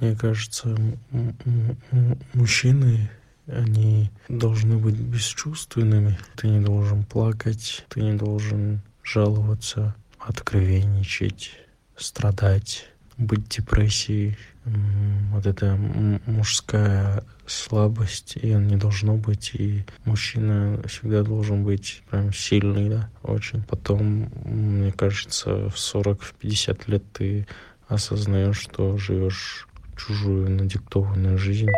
мне кажется, мужчины они должны быть бесчувственными. Ты не должен плакать, ты не должен жаловаться, откровенничать, страдать, быть в депрессии. Вот это мужская слабость, и он не должно быть. И мужчина всегда должен быть прям сильный, да, очень. Потом, мне кажется, в 40-50 лет ты осознаешь, что живешь чужую надиктованную жизнь.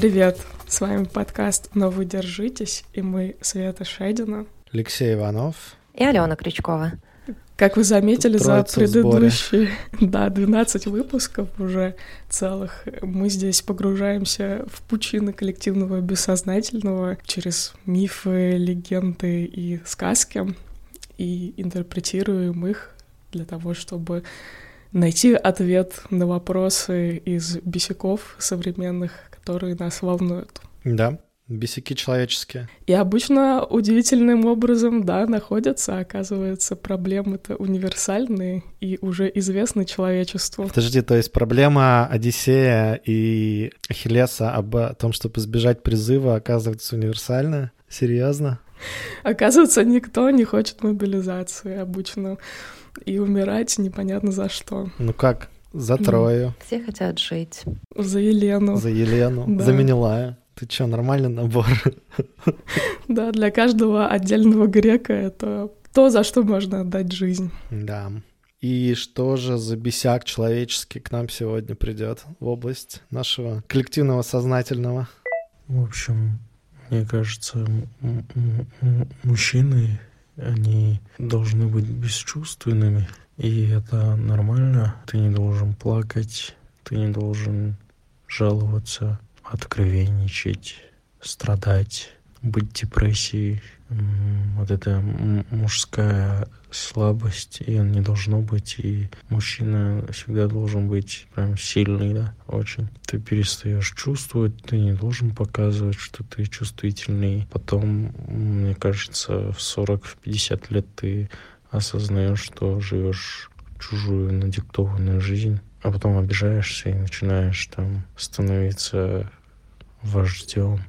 Привет! С вами подкаст «Но вы держитесь» и мы Света Шедина, Алексей Иванов и Алена Крючкова. Как вы заметили за предыдущие да, 12 выпусков уже целых, мы здесь погружаемся в пучины коллективного бессознательного через мифы, легенды и сказки и интерпретируем их для того, чтобы найти ответ на вопросы из бесяков современных, которые нас волнуют. Да, бесяки человеческие. И обычно удивительным образом, да, находятся, оказывается, проблемы-то универсальные и уже известны человечеству. Подожди, то есть проблема Одиссея и Ахиллеса об том, чтобы избежать призыва, оказывается универсальная? Серьезно? Оказывается, никто не хочет мобилизации обычно. И умирать непонятно за что. Ну как? За Трою. Все хотят жить. За Елену. За Елену. Да. За Менелая. Ты чё, нормальный набор? Да, для каждого отдельного грека это то, за что можно отдать жизнь. Да. И что же за бесяк человеческий к нам сегодня придет в область нашего коллективного сознательного? В общем, мне кажется, мужчины, они должны быть бесчувственными. И это нормально. Ты не должен плакать, ты не должен жаловаться, откровенничать, страдать, быть в депрессии. Вот это мужская слабость, и он не должно быть. И мужчина всегда должен быть прям сильный, да, очень. Ты перестаешь чувствовать, ты не должен показывать, что ты чувствительный. Потом, мне кажется, в 40-50 лет ты осознаешь, что живешь чужую надиктованную жизнь, а потом обижаешься и начинаешь там становиться вождем,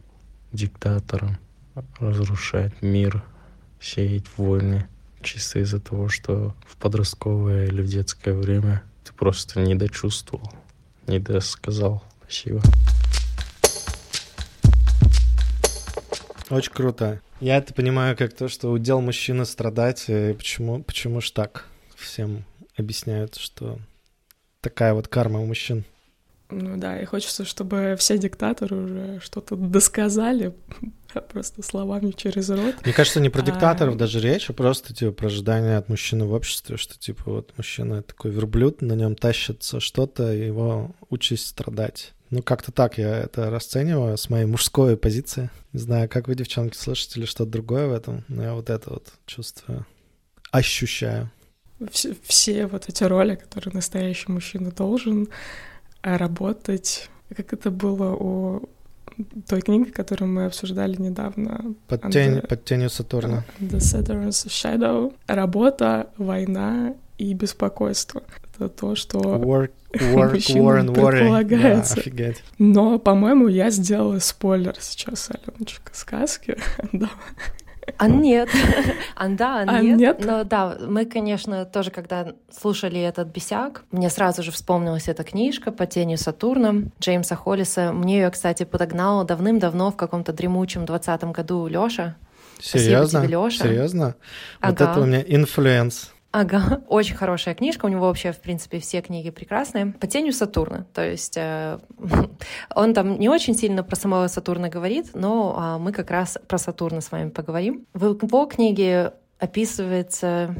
диктатором, разрушать мир, сеять войны чисто из-за того, что в подростковое или в детское время ты просто не дочувствовал, не досказал. Спасибо. Очень круто. Я это понимаю как то, что удел мужчины страдать. И почему, почему ж так? Всем объясняют, что такая вот карма у мужчин. Ну да, и хочется, чтобы все диктаторы уже что-то досказали, просто словами через рот. Мне кажется, не про а диктаторов а... даже речь, а просто типа про ожидания от мужчины в обществе, что типа вот мужчина такой верблюд, на нем тащится что-то, его участь страдать. Ну, как-то так я это расцениваю с моей мужской позиции. Не знаю, как вы, девчонки, слышите или что-то другое в этом, но я вот это вот чувствую, ощущаю. Все, все вот эти роли, которые настоящий мужчина должен а, работать, как это было у той книги, которую мы обсуждали недавно. Под, тень, the, под тенью Сатурна. The Saturn's Shadow. Работа, война и беспокойство. Это то, что work, work, war and предполагается. Офигеть. Но, по-моему, я сделала спойлер сейчас, Аленочка, сказки. А нет. А да, а нет. нет. Но да, мы, конечно, тоже, когда слушали этот бесяк, мне сразу же вспомнилась эта книжка «Под тенью Сатурна» Джеймса Холлиса. Мне ее, кстати, подогнал давным-давно в каком-то дремучем двадцатом году Лёша. Серьезно? Тебе, Лёша. Серьезно? Ага. Вот это у меня influence Ага, очень хорошая книжка. У него вообще, в принципе, все книги прекрасные. «Под тенью Сатурна». То есть э, он там не очень сильно про самого Сатурна говорит, но э, мы как раз про Сатурна с вами поговорим. В его книге описывается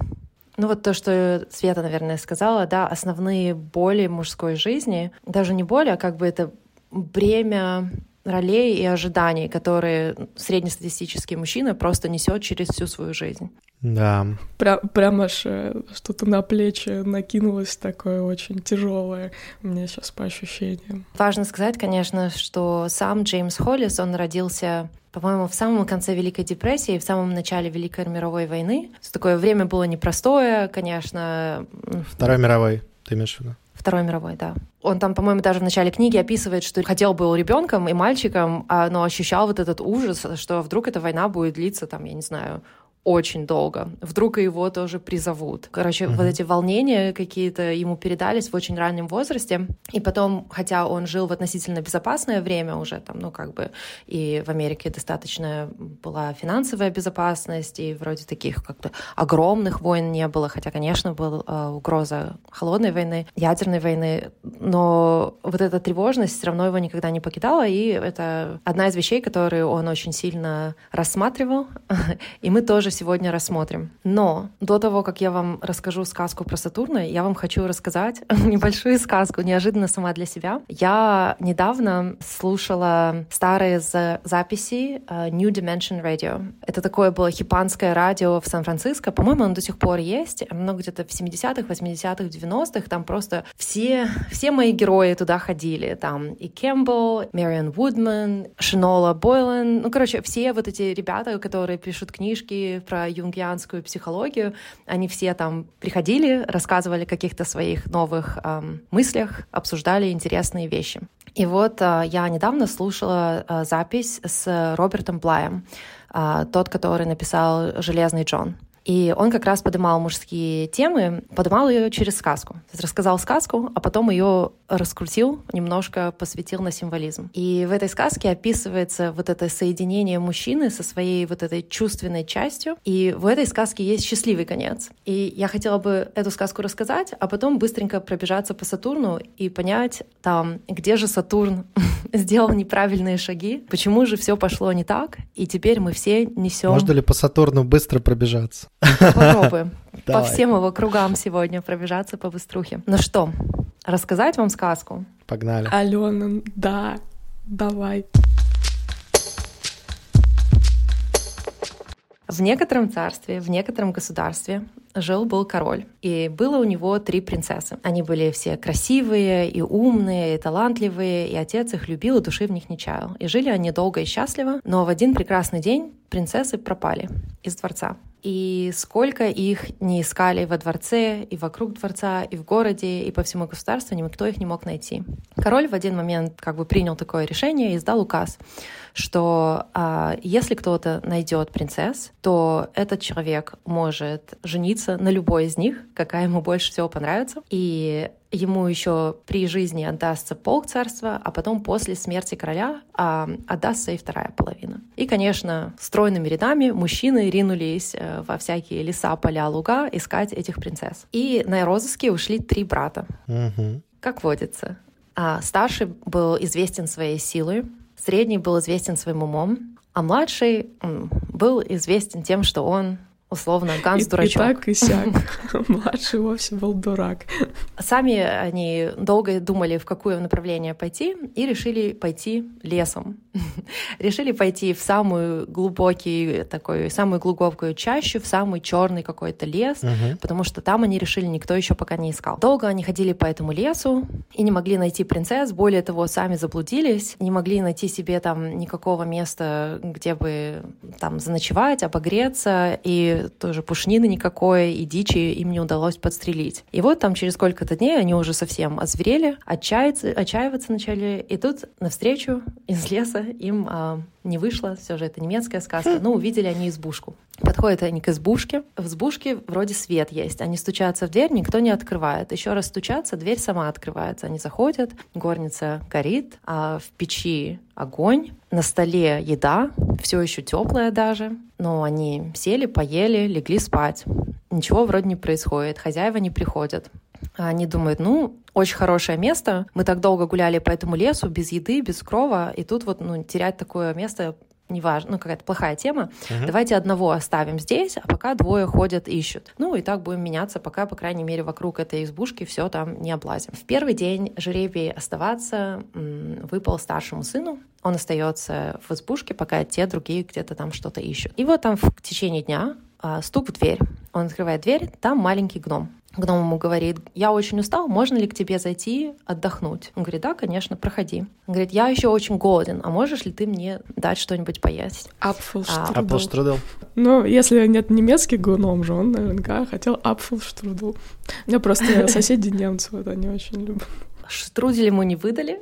ну вот то, что Света, наверное, сказала, да, основные боли мужской жизни, даже не боли, а как бы это бремя ролей и ожиданий, которые среднестатистический мужчина просто несет через всю свою жизнь. Да. Прям, прям аж э, что-то на плечи накинулось такое очень тяжелое у меня сейчас по ощущениям. Важно сказать, конечно, что сам Джеймс Холлис, он родился по-моему, в самом конце Великой депрессии, в самом начале Великой мировой войны. Такое время было непростое, конечно. Второй мировой, ты имеешь в виду? Второй мировой, да. Он там, по-моему, даже в начале книги описывает, что хотел был ребенком и мальчиком, а, но ощущал вот этот ужас, что вдруг эта война будет длиться, там, я не знаю, очень долго. Вдруг его тоже призовут. Короче, uh-huh. вот эти волнения какие-то ему передались в очень раннем возрасте. И потом, хотя он жил в относительно безопасное время уже, там, ну, как бы, и в Америке достаточно была финансовая безопасность, и вроде таких как-то огромных войн не было, хотя, конечно, была э, угроза холодной войны, ядерной войны, но вот эта тревожность все равно его никогда не покидала, и это одна из вещей, которые он очень сильно рассматривал, и мы тоже сегодня рассмотрим. Но до того, как я вам расскажу сказку про Сатурна, я вам хочу рассказать небольшую сказку, неожиданно сама для себя. Я недавно слушала старые записи uh, New Dimension Radio. Это такое было хипанское радио в Сан-Франциско. По-моему, оно до сих пор есть. Оно где-то в 70-х, 80-х, 90-х. Там просто все, все мои герои туда ходили. Там и Кэмпбелл, Мэриан Вудман, Шинола Бойлен. Ну, короче, все вот эти ребята, которые пишут книжки про юнгианскую психологию. Они все там приходили, рассказывали о каких-то своих новых эм, мыслях, обсуждали интересные вещи. И вот э, я недавно слушала э, запись с Робертом Блаем, э, тот, который написал «Железный Джон». И он как раз поднимал мужские темы, поднимал ее через сказку. Рассказал сказку, а потом ее раскрутил, немножко посвятил на символизм. И в этой сказке описывается вот это соединение мужчины со своей вот этой чувственной частью. И в этой сказке есть счастливый конец. И я хотела бы эту сказку рассказать, а потом быстренько пробежаться по Сатурну и понять там, где же Сатурн сделал неправильные шаги, почему же все пошло не так, и теперь мы все несем... Можно ли по Сатурну быстро пробежаться? Попробуем. По всем его кругам сегодня пробежаться по быструхе. Ну что, рассказать вам сказку? Погнали. Алена, да, давай. В некотором царстве, в некотором государстве жил-был король, и было у него три принцессы. Они были все красивые и умные, и талантливые, и отец их любил, и души в них не чаял. И жили они долго и счастливо, но в один прекрасный день принцессы пропали из дворца. И сколько их не искали во дворце, и вокруг дворца, и в городе, и по всему государству, никто их не мог найти. Король в один момент как бы принял такое решение и издал указ, что а, если кто-то найдет принцесс, то этот человек может жениться на любой из них, какая ему больше всего понравится, и ему еще при жизни отдастся полк царства, а потом после смерти короля а, отдастся и вторая половина. И, конечно, стройными рядами мужчины ринулись э, во всякие леса, поля, луга искать этих принцесс. И на розыске ушли три брата. Угу. Как водится. А старший был известен своей силой, средний был известен своим умом, а младший был известен тем, что он условно, Ганс и, дурачок. И так, и сяк. Младший вовсе был дурак. Сами они долго думали, в какое направление пойти, и решили пойти лесом. решили пойти в самую глубокий такой, самую глубокую чащу, в самый черный какой-то лес, потому что там они решили, никто еще пока не искал. Долго они ходили по этому лесу и не могли найти принцесс, более того, сами заблудились, не могли найти себе там никакого места, где бы там заночевать, обогреться, и тоже пушнины никакой, и дичи им не удалось подстрелить. И вот там через сколько-то дней они уже совсем озверели, отчаяться, отчаиваться начали, и тут навстречу из леса им а, не вышло, все же это немецкая сказка, но увидели они избушку. Подходят они к избушке. В избушке вроде свет есть. Они стучатся в дверь, никто не открывает. Еще раз стучатся, дверь сама открывается. Они заходят, горница горит, а в печи огонь, На столе еда, все еще теплая даже. Но они сели, поели, легли спать. Ничего вроде не происходит, хозяева не приходят. Они думают, ну, очень хорошее место. Мы так долго гуляли по этому лесу без еды, без крова, и тут вот ну, терять такое место неважно, ну, какая-то плохая тема, uh-huh. давайте одного оставим здесь, а пока двое ходят, ищут. Ну, и так будем меняться, пока, по крайней мере, вокруг этой избушки все там не облазим. В первый день жеребий оставаться выпал старшему сыну, он остается в избушке, пока те другие где-то там что-то ищут. И вот там в течение дня а, стук в дверь. Он открывает дверь, там маленький гном. Гном ему говорит, я очень устал, можно ли к тебе зайти отдохнуть? Он говорит, да, конечно, проходи. Он говорит, я еще очень голоден, а можешь ли ты мне дать что-нибудь поесть? Апфелштрудл. А, Апфелштрудл. Ну, если нет немецкий гном же, он наверняка хотел апфелштрудл. У меня просто соседи немцы, вот они очень любят. Штрудель ему не выдали,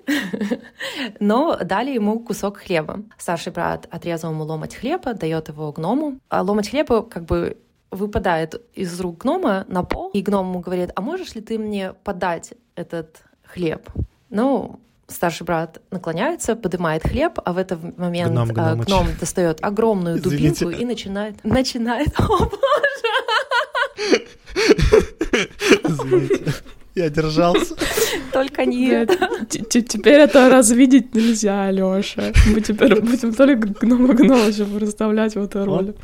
но дали ему кусок хлеба. Старший брат отрезал ему ломать хлеба, дает его гному. А ломать хлеба как бы выпадает из рук гнома на пол, и гном ему говорит, а можешь ли ты мне подать этот хлеб? Ну, старший брат наклоняется, поднимает хлеб, а в этот момент гном, а, гном достает огромную Извините. дубинку и начинает... Начинает... О, боже! Извините. Я держался. Только не это. Теперь это развидеть нельзя, Алёша. Мы теперь будем только гнома гнома представлять в этой роли.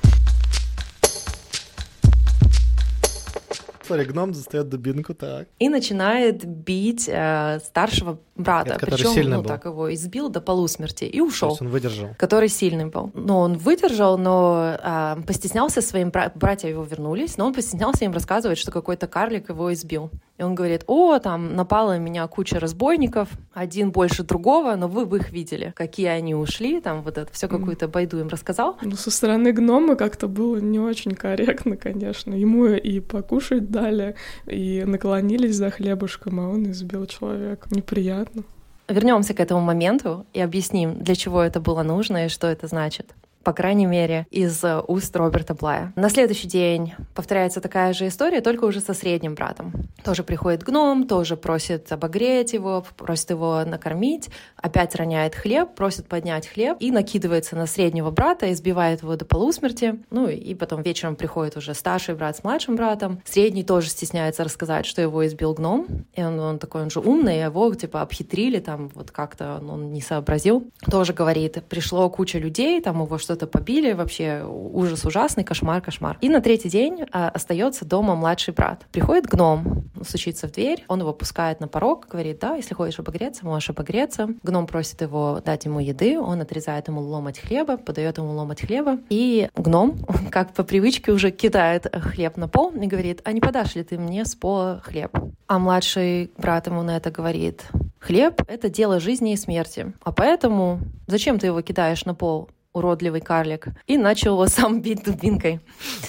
Смотри, гном достает дубинку, так. И начинает бить э, старшего брата. Это, Причем, сильный ну, был. так его избил до полусмерти и ушел. То есть он выдержал. Который сильный был. Но он выдержал, но э, постеснялся своим бра- братья его вернулись, но он постеснялся им рассказывать, что какой-то карлик его избил. И он говорит, о, там напала на меня куча разбойников, один больше другого, но вы бы их видели, какие они ушли, там вот это все какую-то байду им рассказал. Ну, со стороны гнома как-то было не очень корректно, конечно. Ему и покушать дали, и наклонились за хлебушком, а он избил человека. Неприятно. Вернемся к этому моменту и объясним, для чего это было нужно и что это значит по крайней мере, из э, уст Роберта Блая. На следующий день повторяется такая же история, только уже со средним братом. Тоже приходит гном, тоже просит обогреть его, просит его накормить, опять роняет хлеб, просит поднять хлеб и накидывается на среднего брата, избивает его до полусмерти. Ну и потом вечером приходит уже старший брат с младшим братом. Средний тоже стесняется рассказать, что его избил гном. И он, он такой, он же умный, его типа обхитрили, там вот как-то он не сообразил. Тоже говорит, пришло куча людей, там его что что-то побили, вообще ужас ужасный, кошмар, кошмар. И на третий день а, остается дома младший брат. Приходит гном, стучится в дверь, он его пускает на порог, говорит, да, если хочешь обогреться, можешь обогреться. Гном просит его дать ему еды, он отрезает ему ломать хлеба, подает ему ломать хлеба, и гном, как по привычке, уже кидает хлеб на пол и говорит, а не подашь ли ты мне с пола хлеб? А младший брат ему на это говорит, хлеб — это дело жизни и смерти, а поэтому зачем ты его кидаешь на пол? Уродливый карлик, и начал его сам бить дубинкой.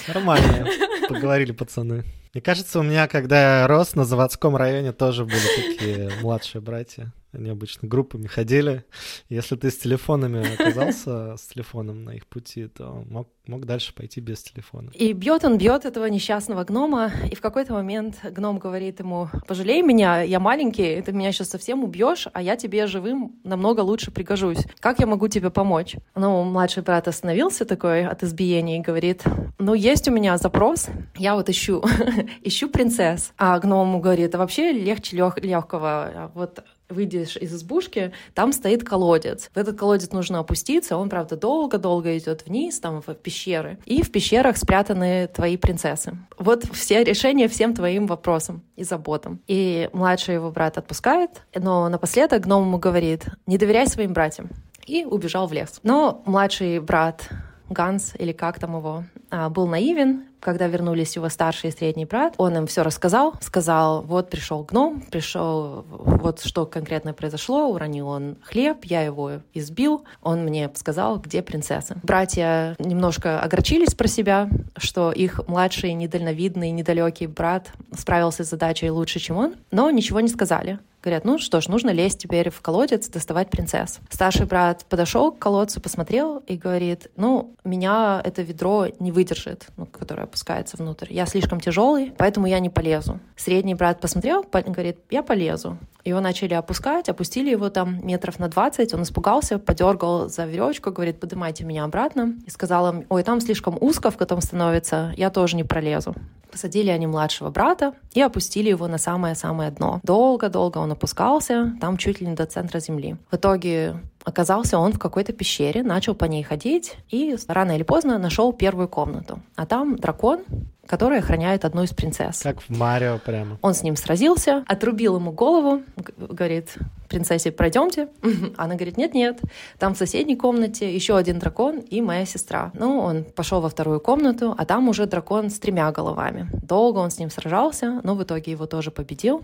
Нормально, поговорили пацаны. Мне кажется, у меня, когда я рос, на заводском районе тоже были такие младшие братья. Они обычно группами ходили. Если ты с телефонами оказался, с телефоном на их пути, то мог, мог дальше пойти без телефона. И бьет он, бьет этого несчастного гнома, и в какой-то момент гном говорит ему, пожалей меня, я маленький, ты меня сейчас совсем убьешь, а я тебе живым намного лучше пригожусь. Как я могу тебе помочь? Ну, младший брат остановился такой от избиения и говорит, ну, есть у меня запрос, я вот ищу, ищу принцесс. А гном говорит, а вообще легче лег- легкого, вот выйдешь из избушки, там стоит колодец. В этот колодец нужно опуститься, он, правда, долго-долго идет вниз, там в пещеры. И в пещерах спрятаны твои принцессы. Вот все решения всем твоим вопросам и заботам. И младший его брат отпускает, но напоследок гном ему говорит, не доверяй своим братьям. И убежал в лес. Но младший брат Ганс, или как там его, а, был наивен, когда вернулись его старший и средний брат, он им все рассказал, сказал, вот пришел гном, пришел, вот что конкретно произошло, уронил он хлеб, я его избил, он мне сказал, где принцесса. Братья немножко огорчились про себя, что их младший, недальновидный, недалекий брат справился с задачей лучше, чем он, но ничего не сказали Говорят, ну что ж, нужно лезть теперь в колодец, доставать принцесс. Старший брат подошел к колодцу, посмотрел и говорит, ну, меня это ведро не выдержит, ну, которое опускается внутрь. Я слишком тяжелый, поэтому я не полезу. Средний брат посмотрел, говорит, я полезу. Его начали опускать, опустили его там метров на 20, он испугался, подергал за веревочку, говорит, поднимайте меня обратно. И сказал им, ой, там слишком узко в котором становится, я тоже не пролезу. Посадили они младшего брата и опустили его на самое-самое дно. Долго-долго он опускался, там чуть ли не до центра земли. В итоге оказался он в какой-то пещере, начал по ней ходить и рано или поздно нашел первую комнату. А там дракон, который охраняет одну из принцесс. Как в Марио прямо. Он с ним сразился, отрубил ему голову, говорит, принцессе, пройдемте. Она говорит, нет-нет, там в соседней комнате еще один дракон и моя сестра. Ну, он пошел во вторую комнату, а там уже дракон с тремя головами. Долго он с ним сражался, но в итоге его тоже победил.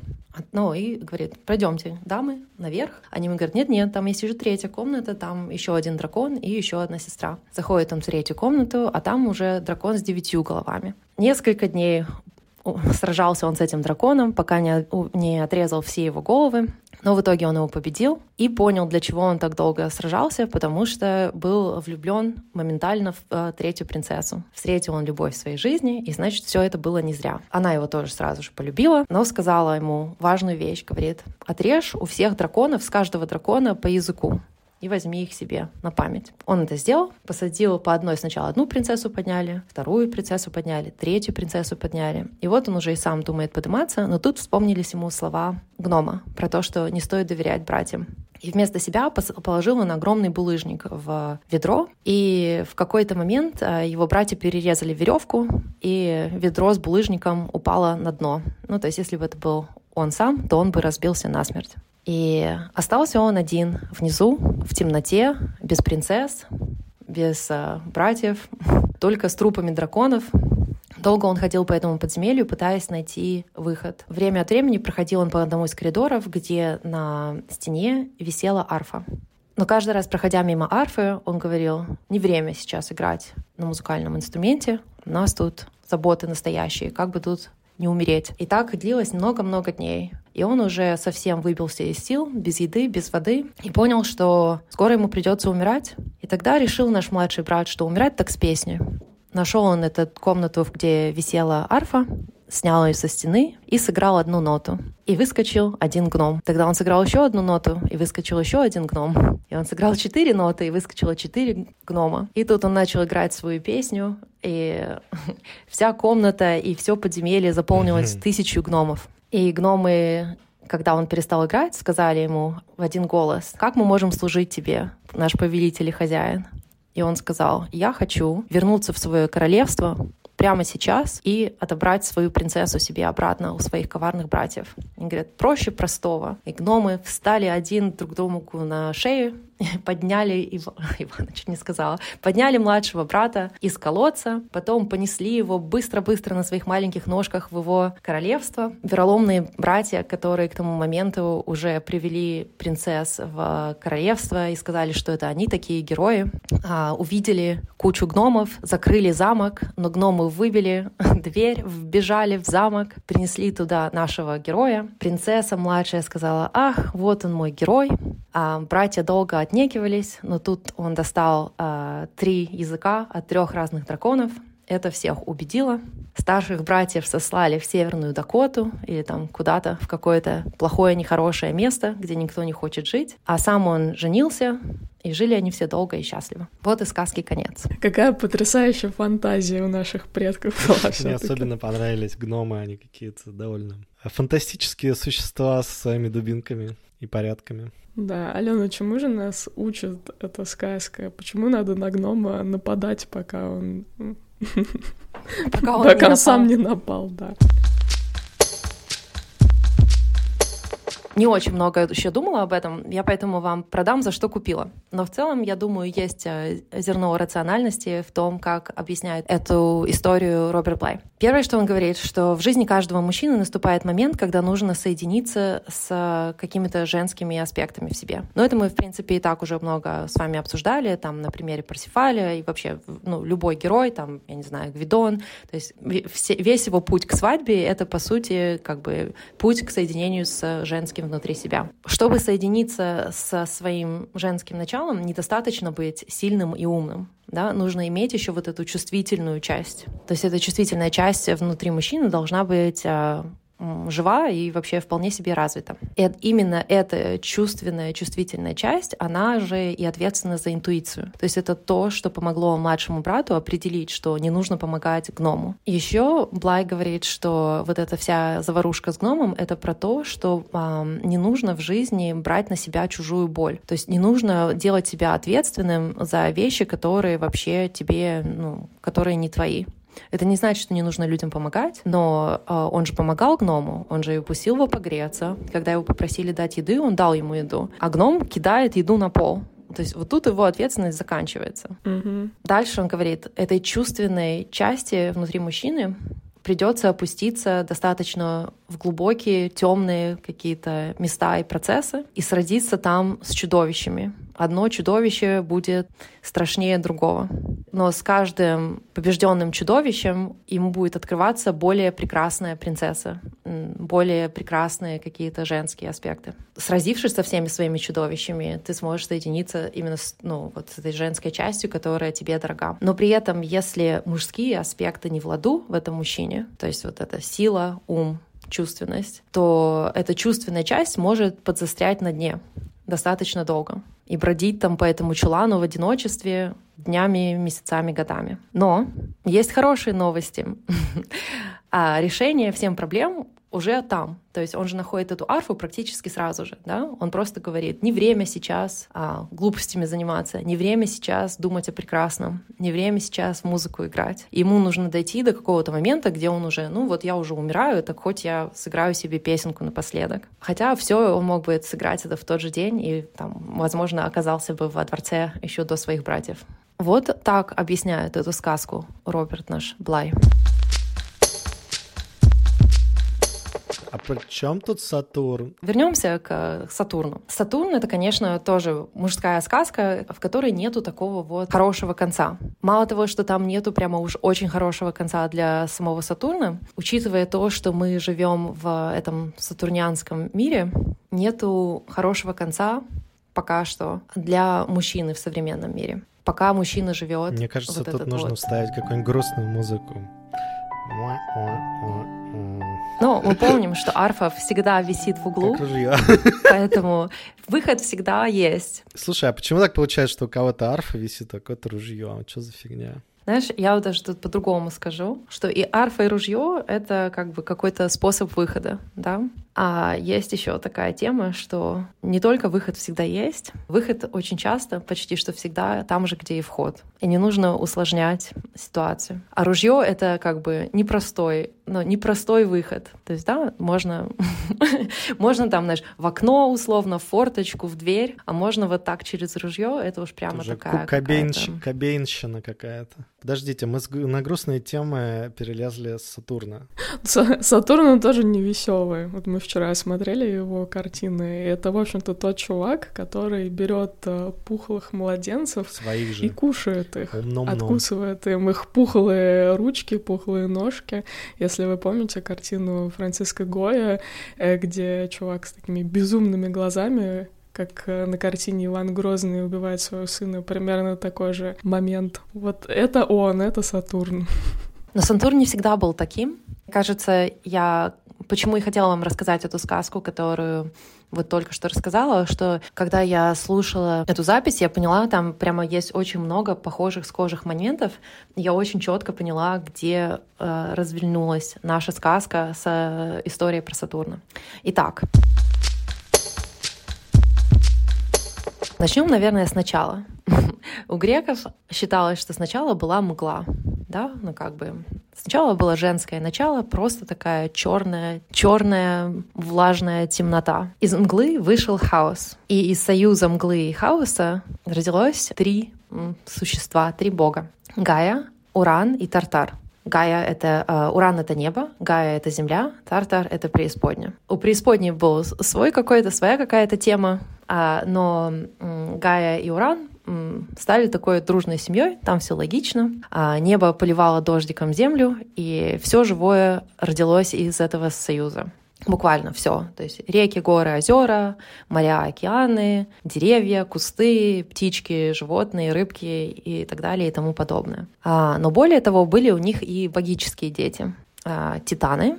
Ну, и говорит, пройдемте, дамы, наверх. Они ему говорят, нет-нет, там есть уже третья комната, там еще один дракон и еще одна сестра. Заходит он в третью комнату, а там уже дракон с девятью головами. Несколько дней сражался он с этим драконом, пока не, не отрезал все его головы. Но в итоге он его победил и понял, для чего он так долго сражался, потому что был влюблен моментально в э, третью принцессу. Встретил он любовь в своей жизни, и значит, все это было не зря. Она его тоже сразу же полюбила, но сказала ему важную вещь, говорит, отрежь у всех драконов, с каждого дракона по языку и возьми их себе на память. Он это сделал, посадил по одной сначала одну принцессу подняли, вторую принцессу подняли, третью принцессу подняли. И вот он уже и сам думает подниматься, но тут вспомнились ему слова гнома про то, что не стоит доверять братьям. И вместо себя положил он огромный булыжник в ведро, и в какой-то момент э, его братья перерезали веревку, и ведро с булыжником упало на дно. Ну, то есть, если бы это был он сам, то он бы разбился насмерть. И остался он один внизу, в темноте, без принцесс, без э, братьев, только с трупами драконов. Долго он ходил по этому подземелью, пытаясь найти выход. Время от времени проходил он по одному из коридоров, где на стене висела арфа. Но каждый раз, проходя мимо арфы, он говорил, не время сейчас играть на музыкальном инструменте, у нас тут заботы настоящие, как бы тут не умереть. И так длилось много-много дней. И он уже совсем выбился из сил, без еды, без воды, и понял, что скоро ему придется умирать. И тогда решил наш младший брат, что умирать так с песни. Нашел он эту комнату, где висела арфа, снял ее со стены и сыграл одну ноту. И выскочил один гном. Тогда он сыграл еще одну ноту, и выскочил еще один гном. И он сыграл четыре ноты, и выскочило четыре гнома. И тут он начал играть свою песню, и вся комната и все подземелье заполнилось тысячу гномов. И гномы когда он перестал играть, сказали ему в один голос, «Как мы можем служить тебе, наш повелитель и хозяин?» И он сказал, «Я хочу вернуться в свое королевство, прямо сейчас и отобрать свою принцессу себе обратно у своих коварных братьев. Они говорят, проще простого. И гномы встали один друг другу на шею, подняли Ив... Ивана, чуть не сказала, подняли младшего брата из колодца, потом понесли его быстро-быстро на своих маленьких ножках в его королевство. Вероломные братья, которые к тому моменту уже привели принцесс в королевство и сказали, что это они такие герои, а, увидели кучу гномов, закрыли замок, но гномы выбили дверь, вбежали в замок, принесли туда нашего героя. Принцесса младшая сказала, ах, вот он мой герой. А братья долго от отнекивались, но тут он достал э, три языка от трех разных драконов. Это всех убедило. Старших братьев сослали в Северную Дакоту или там куда-то в какое-то плохое, нехорошее место, где никто не хочет жить. А сам он женился, и жили они все долго и счастливо. Вот и сказки конец. Какая потрясающая фантазия у наших предков была. Мне особенно понравились гномы, они какие-то довольно фантастические существа со своими дубинками и порядками. Да, Алена, чему же нас учит эта сказка? Почему надо на гнома нападать, пока он... Пока он, пока он сам не напал, да. Не очень много еще думала об этом, я поэтому вам продам, за что купила. Но в целом, я думаю, есть э, зерно рациональности в том, как объясняет эту историю Роберт Блай. Первое, что он говорит, что в жизни каждого мужчины наступает момент, когда нужно соединиться с какими-то женскими аспектами в себе. Но это мы, в принципе, и так уже много с вами обсуждали, там, на примере Парсифаля, и вообще, ну, любой герой, там, я не знаю, Гвидон, то есть весь его путь к свадьбе — это, по сути, как бы путь к соединению с женским женским внутри себя. Чтобы соединиться со своим женским началом, недостаточно быть сильным и умным. Да, нужно иметь еще вот эту чувствительную часть. То есть эта чувствительная часть внутри мужчины должна быть а, жива и вообще вполне себе развита. И именно эта чувственная, чувствительная часть, она же и ответственна за интуицию. То есть это то, что помогло младшему брату определить, что не нужно помогать гному. Еще Блай говорит, что вот эта вся заварушка с гномом — это про то, что э, не нужно в жизни брать на себя чужую боль. То есть не нужно делать себя ответственным за вещи, которые вообще тебе, ну, которые не твои. Это не значит, что не нужно людям помогать, но э, он же помогал гному, он же пустил его погреться. Когда его попросили дать еды, он дал ему еду. А гном кидает еду на пол. То есть вот тут его ответственность заканчивается. Mm-hmm. Дальше он говорит, этой чувственной части внутри мужчины придется опуститься достаточно в глубокие, темные какие-то места и процессы и сразиться там с чудовищами. Одно чудовище будет страшнее другого. Но с каждым побежденным чудовищем ему будет открываться более прекрасная принцесса, более прекрасные какие-то женские аспекты. Сразившись со всеми своими чудовищами, ты сможешь соединиться именно с, ну, вот с этой женской частью, которая тебе дорога. Но при этом, если мужские аспекты не в ладу в этом мужчине, то есть вот эта сила, ум, чувственность, то эта чувственная часть может подзастрять на дне достаточно долго и бродить там по этому чулану в одиночестве днями, месяцами, годами. Но есть хорошие новости. А решение всем проблем уже там. То есть он же находит эту арфу практически сразу же, да? Он просто говорит, не время сейчас а, глупостями заниматься, не время сейчас думать о прекрасном, не время сейчас в музыку играть. Ему нужно дойти до какого-то момента, где он уже, ну вот я уже умираю, так хоть я сыграю себе песенку напоследок. Хотя все он мог бы сыграть это в тот же день и там, возможно, оказался бы во дворце еще до своих братьев. Вот так объясняет эту сказку Роберт наш Блай. А при чем тут Сатурн? Вернемся к Сатурну. Сатурн — это, конечно, тоже мужская сказка, в которой нету такого вот хорошего конца. Мало того, что там нету прямо уж очень хорошего конца для самого Сатурна, учитывая то, что мы живем в этом сатурнианском мире, нету хорошего конца пока что для мужчины в современном мире. Пока мужчина живет. Мне кажется, вот тут нужно вот. вставить какую-нибудь грустную музыку. Но мы помним, что арфа всегда висит в углу, Как ружье. поэтому выход всегда есть. Слушай, а почему так получается, что у кого-то арфа висит, а у кого-то ружье? А что за фигня? Знаешь, я вот даже тут по-другому скажу, что и арфа, и ружье — это как бы какой-то способ выхода, да? А есть еще такая тема, что не только выход всегда есть, выход очень часто, почти что всегда там же, где и вход. И не нужно усложнять ситуацию. А ружье — это как бы непростой, но непростой выход. То есть, да, можно, можно там, знаешь, в окно условно, в форточку, в дверь, а можно вот так через ружье, это уж прямо Уже такая кобейнщ- какая-то- Кобейнщина какая-то. Подождите, мы с на грустные темы перелезли с Сатурна. Са- Сатурн тоже не веселый. Вот мы вчера смотрели его картины. И это, в общем-то, тот чувак, который берет э, пухлых младенцев Своих и же. кушает их. Ум-ном-ном. Откусывает им их пухлые ручки, пухлые ножки. Если вы помните картину Франциска Гоя, э, где чувак с такими безумными глазами как э, на картине Иван Грозный убивает своего сына, примерно такой же момент. Вот это он, это Сатурн. Но Сатурн не всегда был таким. Кажется, я почему и хотела вам рассказать эту сказку, которую вот только что рассказала, что когда я слушала эту запись, я поняла, там прямо есть очень много похожих, схожих моментов. Я очень четко поняла, где э, развернулась наша сказка с э, историей про Сатурна. Итак, начнем, наверное, сначала. У греков считалось, что сначала была мгла, да, ну как бы сначала было женское начало, просто такая черная, черная влажная темнота. Из мглы вышел хаос, и из союза мглы и хаоса родилось три существа, три бога: Гая, Уран и Тартар. Гая — это... э, Уран — это небо, Гая — это земля, Тартар — это преисподня. У преисподней был свой какой-то, своя какая-то тема, а, но м, Гая и Уран стали такой дружной семьей, там все логично. А, Небо поливало дождиком землю, и все живое родилось из этого союза. Буквально все. То есть реки, горы, озера, моря, океаны, деревья, кусты, птички, животные, рыбки и так далее и тому подобное. А, но более того, были у них и магические дети. А, титаны,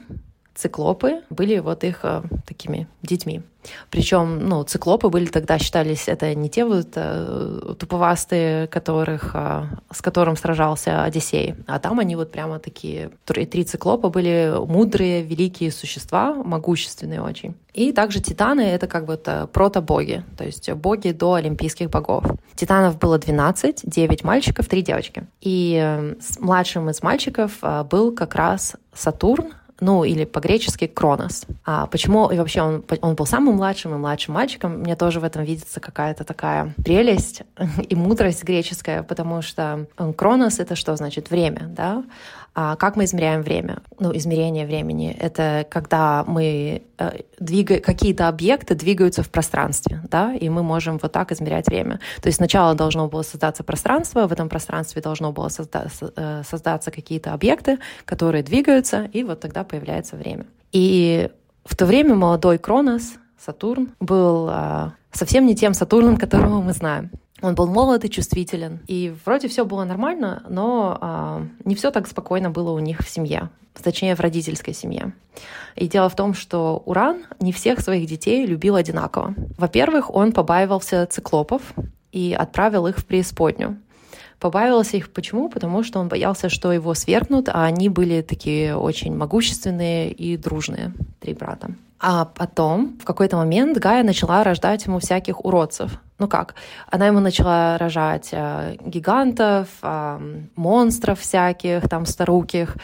циклопы были вот их а, такими детьми. Причем, ну, циклопы были тогда считались, это не те вот э, туповастые, которых, э, с которым сражался Одиссей, а там они вот прямо такие, три, три циклопа были мудрые, великие существа, могущественные очень. И также титаны — это как бы прото-боги, то есть боги до олимпийских богов. Титанов было 12, 9 мальчиков, 3 девочки. И э, младшим из мальчиков э, был как раз Сатурн, ну или по-гречески Кронос. А почему и вообще он, он был самым младшим и младшим мальчиком? Мне тоже в этом видится какая-то такая прелесть и мудрость греческая, потому что Кронос — это что значит? Время, да? А как мы измеряем время? Ну, измерение времени — это когда мы э, двигаем, какие-то объекты двигаются в пространстве, да, и мы можем вот так измерять время. То есть сначала должно было создаться пространство, в этом пространстве должно было созда- э, создаться какие-то объекты, которые двигаются, и вот тогда появляется время. И в то время молодой Кронос, Сатурн, был э, совсем не тем Сатурном, которого мы знаем. Он был молод и чувствителен. И вроде все было нормально, но а, не все так спокойно было у них в семье, точнее в родительской семье. И дело в том, что Уран не всех своих детей любил одинаково. Во-первых, он побаивался циклопов и отправил их в преисподнюю. Побаивался их почему? Потому что он боялся, что его свергнут, а они были такие очень могущественные и дружные, три брата. А потом, в какой-то момент, Гая начала рождать ему всяких уродцев. Ну как? Она ему начала рожать э, гигантов, э, монстров всяких, там, старуких.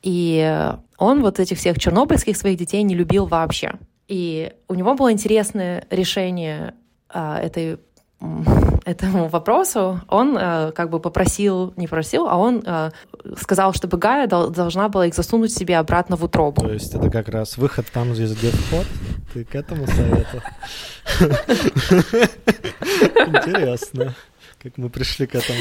И он вот этих всех чернобыльских своих детей не любил вообще. И у него было интересное решение э, этой этому вопросу, он э, как бы попросил, не просил, а он э, сказал, чтобы Гая дол- должна была их засунуть себе обратно в утробу. То есть это как раз выход там, где вход? Ты к этому совету? Интересно как мы пришли к этому.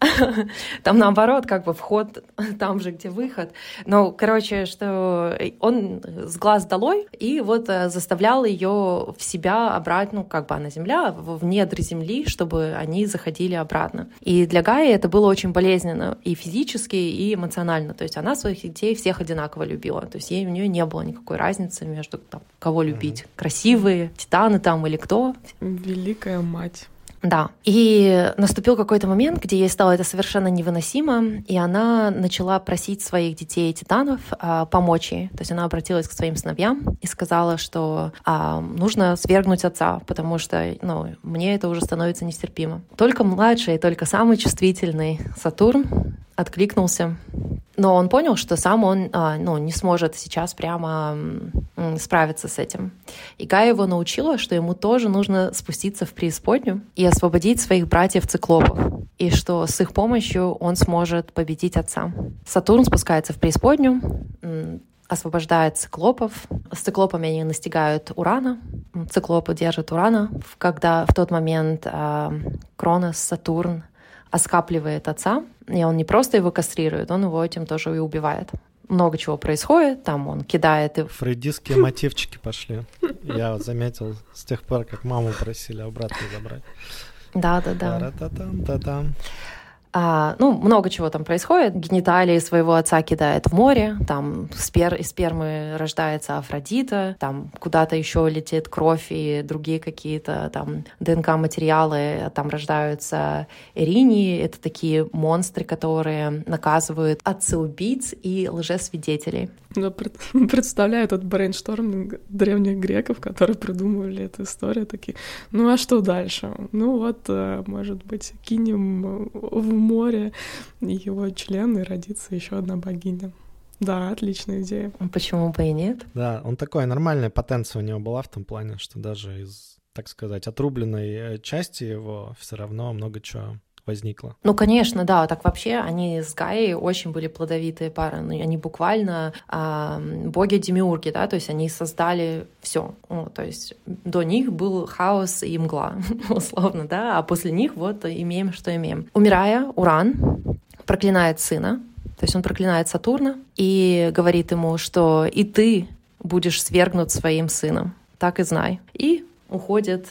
Там наоборот, как бы вход там же, где выход. Но, короче, что он с глаз долой и вот э, заставлял ее в себя обратно, ну, как бы она земля, в недр земли, чтобы они заходили обратно. И для Гаи это было очень болезненно и физически, и эмоционально. То есть она своих детей всех одинаково любила. То есть ей у нее не было никакой разницы между там, кого любить. Красивые, титаны там или кто. Великая мать. Да. И наступил какой-то момент, где ей стало это совершенно невыносимо, и она начала просить своих детей титанов а, помочь ей. То есть она обратилась к своим сыновьям и сказала, что а, нужно свергнуть отца, потому что ну, мне это уже становится нестерпимо. Только младший, только самый чувствительный Сатурн откликнулся но он понял, что сам он а, ну, не сможет сейчас прямо справиться с этим. И Гая его научила, что ему тоже нужно спуститься в преисподнюю и освободить своих братьев-циклопов, и что с их помощью он сможет победить отца. Сатурн спускается в преисподнюю, освобождает циклопов. С циклопами они настигают Урана. Циклопы держат Урана. Когда в тот момент э, Кронос, Сатурн оскапливает отца, и он не просто его кастрирует, он его этим тоже и убивает. Много чего происходит, там он кидает... И... Фрейдистские мотивчики пошли. Я заметил с тех пор, как маму просили обратно забрать. Да-да-да. Та-та-там, а, ну, много чего там происходит. Гениталии своего отца кидает в море, там спер, из спермы рождается Афродита, там куда-то еще летит кровь и другие какие-то там ДНК-материалы, там рождаются Эринии, это такие монстры, которые наказывают отцеубийц и лжесвидетелей. Я представляю этот brainstorming древних греков, которые придумывали эту историю, такие, ну а что дальше? Ну вот, э, может быть, кинем в море его члены, родится еще одна богиня. Да, отличная идея. Почему бы и нет? Да, он такой, нормальная потенция у него была в том плане, что даже из, так сказать, отрубленной э, части его все равно много чего возникло. Ну, конечно, да. Так вообще они с Гаей очень были плодовитые пары. Ну, они буквально э, боги-демиурги, да, то есть они создали все. То есть до них был хаос и мгла, условно, да, а после них вот имеем, что имеем. Умирая, Уран проклинает сына, то есть он проклинает Сатурна и говорит ему, что и ты будешь свергнут своим сыном. Так и знай. И уходит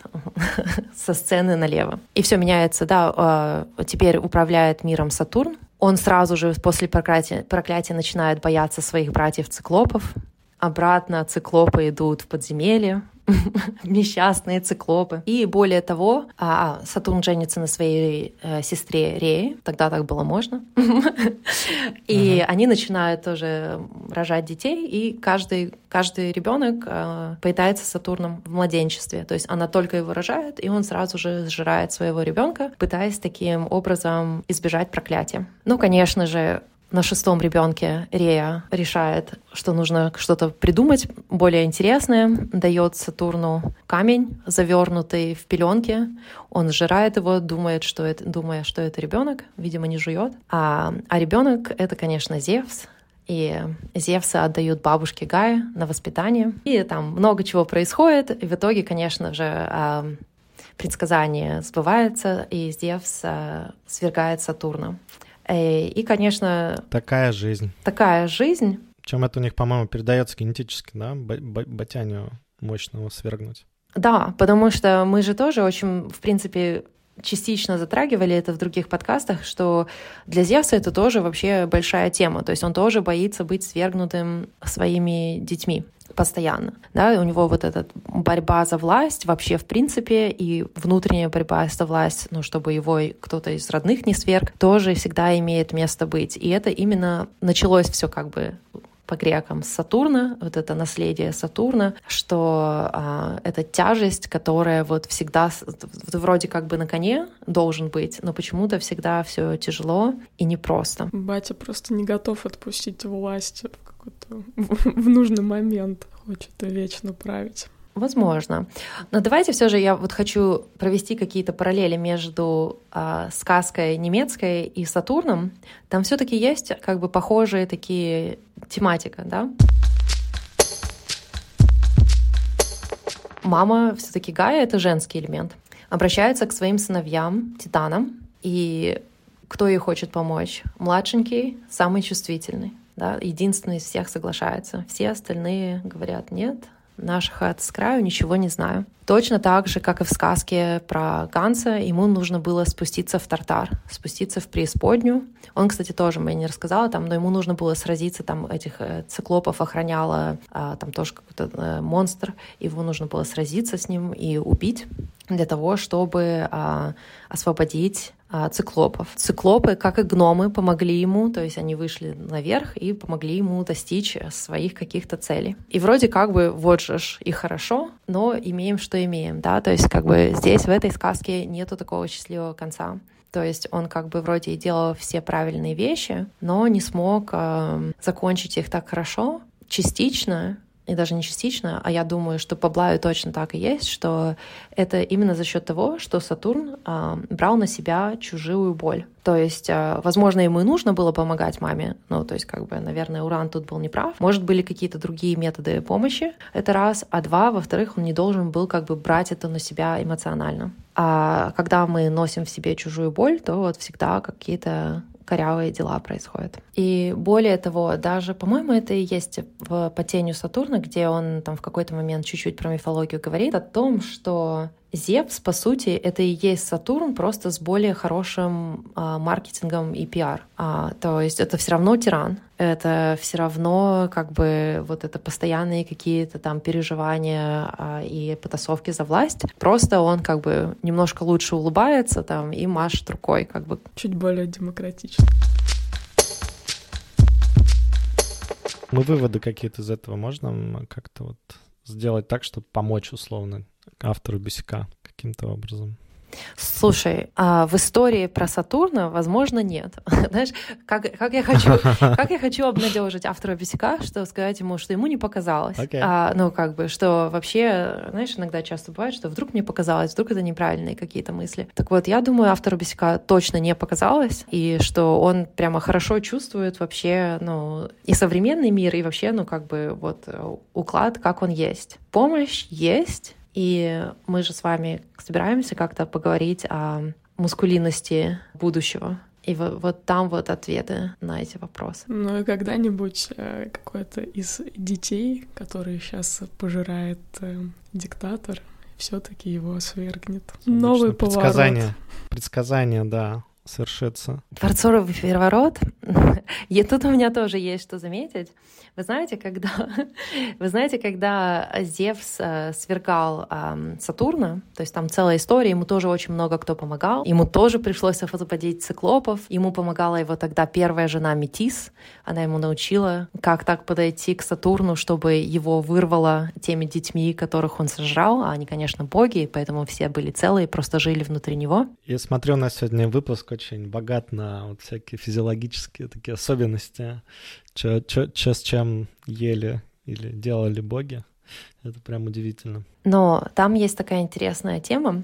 со сцены налево. И все меняется, да, э, теперь управляет миром Сатурн. Он сразу же после проклятия, проклятия начинает бояться своих братьев-циклопов. Обратно циклопы идут в подземелье, несчастные циклопы. И более того, а, а, Сатурн женится на своей э, сестре Рее, тогда так было можно. И они начинают тоже рожать детей, и каждый, каждый ребенок э, поедается Сатурном в младенчестве. То есть она только его рожает, и он сразу же сжирает своего ребенка, пытаясь таким образом избежать проклятия. Ну, конечно же, на шестом ребенке Рея решает, что нужно что-то придумать более интересное, дает Сатурну камень, завернутый в пеленки. Он сжирает его, думает, что это, думая, что это ребенок, видимо, не жует. А, а ребенок это, конечно, Зевс, и Зевса отдают бабушке Гае на воспитание. И там много чего происходит. И в итоге, конечно же, а, предсказание сбывается, и Зевс а, свергает Сатурна. Э, и, конечно... Такая жизнь. Такая жизнь. Чем это у них, по-моему, передается генетически, да? Батяню мощного свергнуть. Да, потому что мы же тоже очень, в принципе, частично затрагивали это в других подкастах, что для Зевса это тоже вообще большая тема. То есть он тоже боится быть свергнутым своими детьми постоянно. Да, у него вот эта борьба за власть вообще в принципе и внутренняя борьба за власть, ну, чтобы его кто-то из родных не сверг, тоже всегда имеет место быть. И это именно началось все как бы по грекам Сатурна, вот это наследие Сатурна, что а, это тяжесть, которая вот всегда вроде как бы на коне должен быть, но почему-то всегда все тяжело и непросто. Батя просто не готов отпустить власть в в нужный момент, хочет вечно править. Возможно. Но давайте все же я вот хочу провести какие-то параллели между э, сказкой немецкой и Сатурном. Там все-таки есть как бы похожие такие тематика, да? Мама все-таки Гая это женский элемент. Обращается к своим сыновьям, титанам, и кто ей хочет помочь? Младшенький, самый чувствительный. Да, единственный из всех соглашается. Все остальные говорят нет, наших от с краю ничего не знаю. Точно так же, как и в сказке про Ганса, ему нужно было спуститься в Тартар, спуститься в преисподнюю. Он, кстати, тоже мне не рассказала, там, но ему нужно было сразиться, там этих э, циклопов охраняла, а, там тоже какой-то э, монстр, его нужно было сразиться с ним и убить для того, чтобы а, освободить циклопов. Циклопы, как и гномы, помогли ему, то есть они вышли наверх и помогли ему достичь своих каких-то целей. И вроде как бы вот же ж и хорошо, но имеем, что имеем, да, то есть как бы здесь в этой сказке нету такого счастливого конца. То есть он как бы вроде и делал все правильные вещи, но не смог э, закончить их так хорошо, частично, и даже не частично, а я думаю, что по Блаю точно так и есть, что это именно за счет того, что Сатурн э, брал на себя чужую боль. То есть, э, возможно, ему и нужно было помогать маме, ну, то есть, как бы, наверное, Уран тут был неправ. Может, были какие-то другие методы помощи, это раз. А два, во-вторых, он не должен был как бы брать это на себя эмоционально. А когда мы носим в себе чужую боль, то вот всегда какие-то корявые дела происходят. И более того, даже, по-моему, это и есть в «По тенью Сатурна», где он там в какой-то момент чуть-чуть про мифологию говорит о том, что Зевс, по сути, это и есть Сатурн, просто с более хорошим а, маркетингом и пиар. А, то есть это все равно тиран, это все равно как бы вот это постоянные какие-то там переживания а, и потасовки за власть. Просто он как бы немножко лучше улыбается там и машет рукой, как бы. Чуть более демократично. Мы выводы какие-то из этого можно как-то вот сделать так, чтобы помочь условно автору бесика каким-то образом? Слушай, а в истории про Сатурна, возможно, нет. Знаешь, как, как, я хочу, как я хочу обнадежить автора Бесика, что сказать ему, что ему не показалось. Okay. А, ну, как бы, что вообще, знаешь, иногда часто бывает, что вдруг мне показалось, вдруг это неправильные какие-то мысли. Так вот, я думаю, автору Бесика точно не показалось, и что он прямо хорошо чувствует вообще, ну, и современный мир, и вообще, ну, как бы, вот уклад, как он есть. Помощь есть, и мы же с вами собираемся как-то поговорить о мускулинности будущего. И вот, вот там вот ответы на эти вопросы. Ну и когда-нибудь э, какой-то из детей, который сейчас пожирает э, диктатор, все-таки его свергнет. Новый предсказание, поворот. Предсказание, да совершится. Дворцовый переворот. И тут у меня тоже есть что заметить. Вы знаете, когда, вы знаете, когда Зевс э, свергал э, Сатурна, то есть там целая история, ему тоже очень много кто помогал, ему тоже пришлось освободить циклопов, ему помогала его тогда первая жена Метис, она ему научила, как так подойти к Сатурну, чтобы его вырвало теми детьми, которых он сожрал, а они, конечно, боги, поэтому все были целые, просто жили внутри него. Я смотрю на сегодня выпуск очень богат на вот всякие физиологические такие особенности что с чем ели или делали боги. Это прям удивительно. Но там есть такая интересная тема,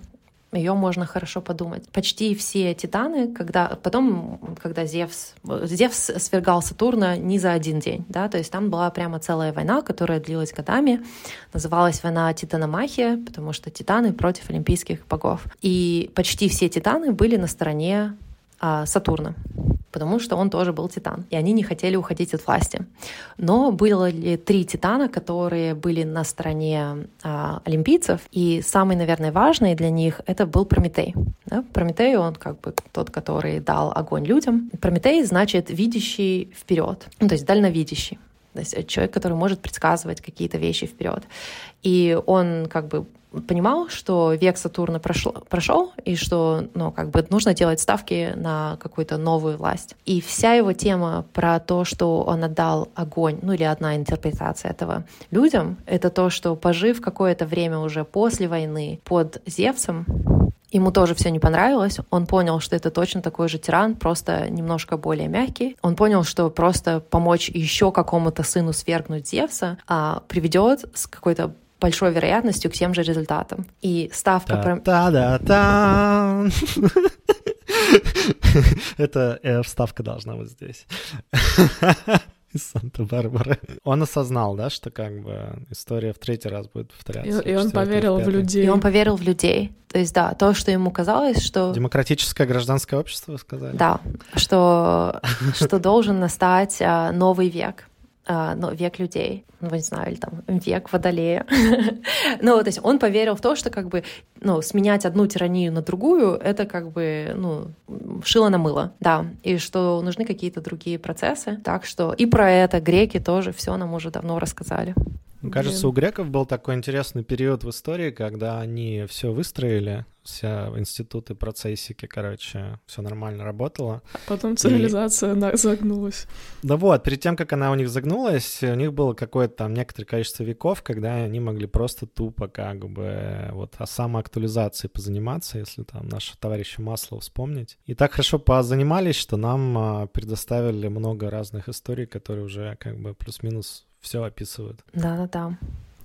ее можно хорошо подумать. Почти все титаны, когда потом, когда Зевс, Зевс свергал Сатурна не за один день, да, то есть там была прямо целая война, которая длилась годами, называлась война Титаномахия, потому что титаны против олимпийских богов. И почти все титаны были на стороне Сатурна потому что он тоже был титан, и они не хотели уходить от власти. Но было ли три титана, которые были на стороне а, олимпийцев, и самый, наверное, важный для них это был Прометей. Да? Прометей, он как бы тот, который дал огонь людям. Прометей значит видящий вперед, ну, то есть дальновидящий. То есть человек, который может предсказывать какие-то вещи вперед. И он как бы понимал, что век Сатурна прошел, прошел и что ну, как бы нужно делать ставки на какую-то новую власть. И вся его тема про то, что он отдал огонь, ну или одна интерпретация этого людям, это то, что пожив какое-то время уже после войны под Зевсом, Ему тоже все не понравилось. Он понял, что это точно такой же тиран, просто немножко более мягкий. Он понял, что просто помочь еще какому-то сыну свергнуть Зевса а, приведет с какой-то большой вероятностью к тем же результатам. И ставка... про... Та-да-та! Это э, вставка должна быть здесь. из Санта-Барбары. Он осознал, да, что как бы история в третий раз будет повторяться. И, и он поверил в людей. И он поверил в людей. То есть, да, то, что ему казалось, что... Демократическое гражданское общество, вы сказали? Да, что, что должен настать а, новый век ну, век людей, ну, не знаю, или там век водолея. ну, то есть он поверил в то, что как бы, ну, сменять одну тиранию на другую, это как бы, ну, шило на мыло, да, и что нужны какие-то другие процессы. Так что и про это греки тоже все нам уже давно рассказали. Кажется, у греков был такой интересный период в истории, когда они все выстроили, все институты, процессики, короче, все нормально работало. А потом цивилизация и... загнулась. Да вот, перед тем, как она у них загнулась, у них было какое-то там некоторое количество веков, когда они могли просто тупо как бы вот о самоактуализации позаниматься, если там нашего товарища Маслова вспомнить. И так хорошо позанимались, что нам а, предоставили много разных историй, которые уже как бы плюс-минус все описывают. Да-да-да.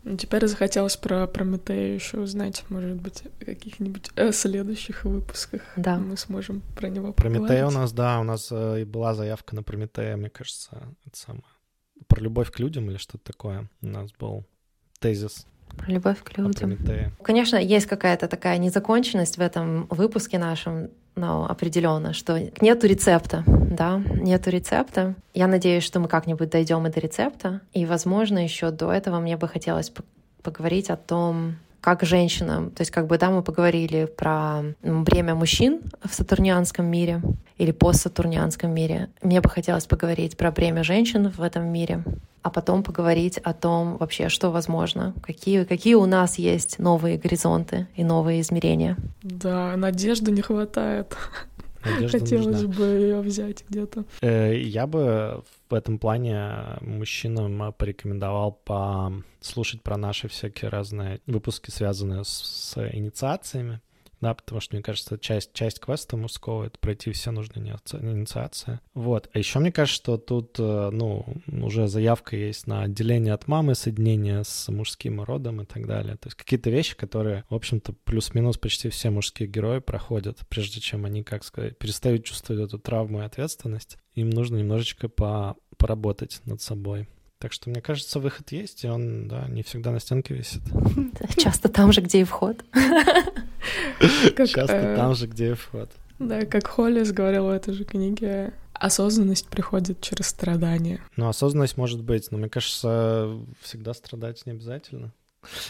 Ну, теперь захотелось про Прометея еще узнать, может быть, в каких-нибудь э, следующих выпусках да. мы сможем про него поговорить. Прометея у нас, да, у нас э, и была заявка на Прометея, мне кажется, это самое. Про любовь к людям или что-то такое у нас был тезис. Про любовь к людям. Конечно, есть какая-то такая незаконченность в этом выпуске нашем, но определенно, что нету рецепта, да, нету рецепта. Я надеюсь, что мы как-нибудь дойдем и до рецепта. И, возможно, еще до этого мне бы хотелось поговорить о том, как женщинам, то есть как бы, да, мы поговорили про бремя мужчин в сатурнианском мире или постсатурнианском мире. Мне бы хотелось поговорить про бремя женщин в этом мире, а потом поговорить о том вообще, что возможно, какие, какие у нас есть новые горизонты и новые измерения. Да, надежды не хватает. Надежда Хотелось нужна. бы ее взять где-то. Э, я бы в этом плане мужчинам порекомендовал послушать про наши всякие разные выпуски, связанные с инициациями да, потому что, мне кажется, часть, часть квеста мужского — это пройти все нужные инициации. Вот. А еще мне кажется, что тут, э, ну, уже заявка есть на отделение от мамы, соединение с мужским родом и так далее. То есть какие-то вещи, которые, в общем-то, плюс-минус почти все мужские герои проходят, прежде чем они, как сказать, перестают чувствовать эту травму и ответственность. Им нужно немножечко по поработать над собой. Так что, мне кажется, выход есть, и он, да, не всегда на стенке висит. Часто там же, где и вход. Часто э, там же, где вход. Да, как Холлис говорил в этой же книге, осознанность приходит через страдания. Ну, осознанность может быть, но мне кажется, всегда страдать не обязательно.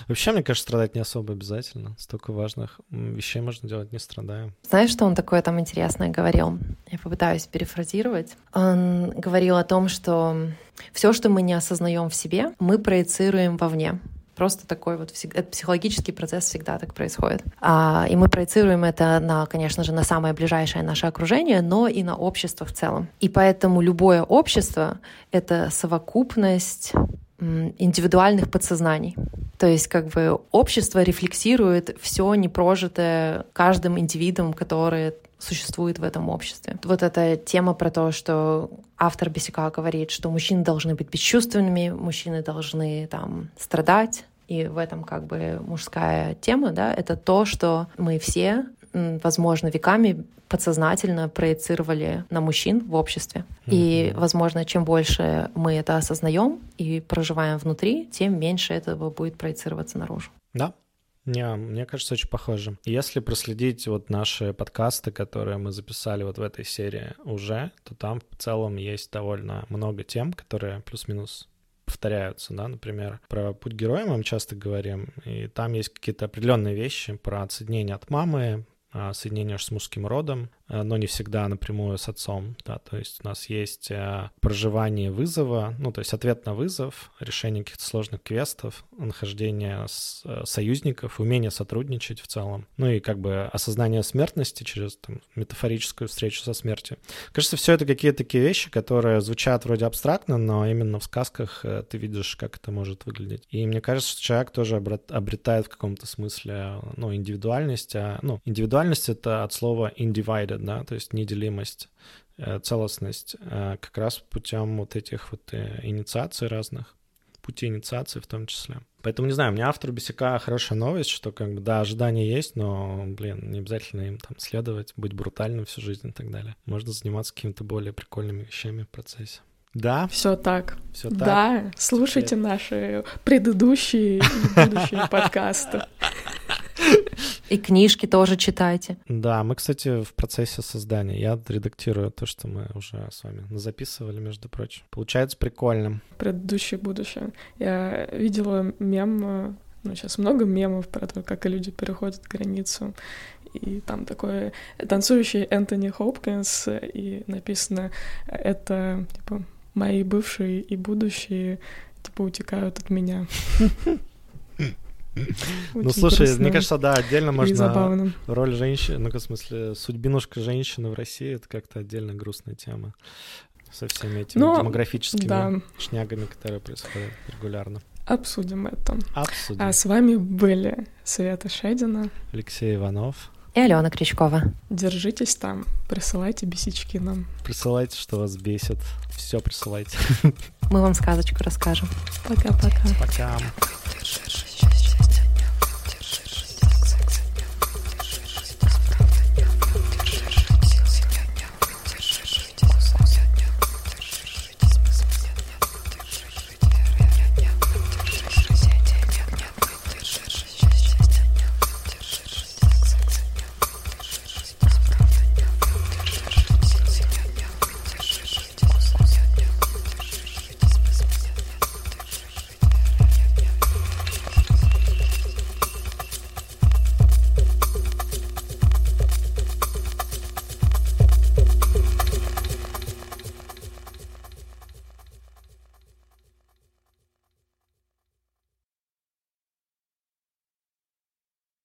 Вообще, мне кажется, страдать не особо обязательно. Столько важных вещей можно делать, не страдая. Знаешь, что он такое там интересное говорил? Я попытаюсь перефразировать. Он говорил о том, что все, что мы не осознаем в себе, мы проецируем вовне. Просто такой вот этот психологический процесс всегда так происходит. А, и мы проецируем это на, конечно же, на самое ближайшее наше окружение, но и на общество в целом. И поэтому любое общество — это совокупность индивидуальных подсознаний. То есть как бы общество рефлексирует все непрожитое каждым индивидом, который существует в этом обществе. Вот эта тема про то, что автор Бесика говорит, что мужчины должны быть бесчувственными, мужчины должны там страдать, и в этом как бы мужская тема, да, это то, что мы все, возможно, веками подсознательно проецировали на мужчин в обществе. Mm-hmm. И, возможно, чем больше мы это осознаем и проживаем внутри, тем меньше этого будет проецироваться наружу. Да, не, мне кажется, очень похоже. Если проследить вот наши подкасты, которые мы записали вот в этой серии уже, то там в целом есть довольно много тем, которые плюс-минус повторяются, да, например, про путь героя мы часто говорим, и там есть какие-то определенные вещи про отсоединение от мамы, а, соединение с мужским родом, но не всегда напрямую с отцом, да, то есть у нас есть э, проживание вызова, ну, то есть ответ на вызов, решение каких-то сложных квестов, нахождение э, союзников, умение сотрудничать в целом, ну и как бы осознание смертности через там, метафорическую встречу со смертью. Кажется, все это какие-то такие вещи, которые звучат вроде абстрактно, но именно в сказках ты видишь, как это может выглядеть. И мне кажется, что человек тоже обретает в каком-то смысле, ну, индивидуальность, а, ну, индивидуальность — это от слова individed, да, то есть неделимость, э, целостность, э, как раз путем вот этих вот э, инициаций разных, пути инициации в том числе. Поэтому, не знаю, у меня автор Бесика хорошая новость, что как бы, да, ожидания есть, но, блин, не обязательно им там следовать, быть брутальным всю жизнь и так далее. Можно заниматься какими-то более прикольными вещами в процессе. Да. Все так. Все так. Да, слушайте наши предыдущие и будущие подкасты. И книжки тоже читайте. Да, мы, кстати, в процессе создания. Я редактирую то, что мы уже с вами записывали, между прочим. Получается прикольно. Предыдущее будущее. Я видела мем, ну, сейчас много мемов про то, как люди переходят границу. И там такой танцующий Энтони Хопкинс, и написано, это, типа, мои бывшие и будущие, типа, утекают от меня. Ну, слушай, мне кажется, да, отдельно можно роль женщины, ну, в смысле, судьбинушка женщины в России — это как-то отдельно грустная тема со всеми этими Но, демографическими да. шнягами, которые происходят регулярно. Обсудим это. Обсудим. А с вами были Света Шедина, Алексей Иванов и Алена Крючкова. Держитесь там, присылайте бесички нам. Присылайте, что вас бесит. Все присылайте. Мы вам сказочку расскажем. Пока-пока. Пока. -пока. Пока.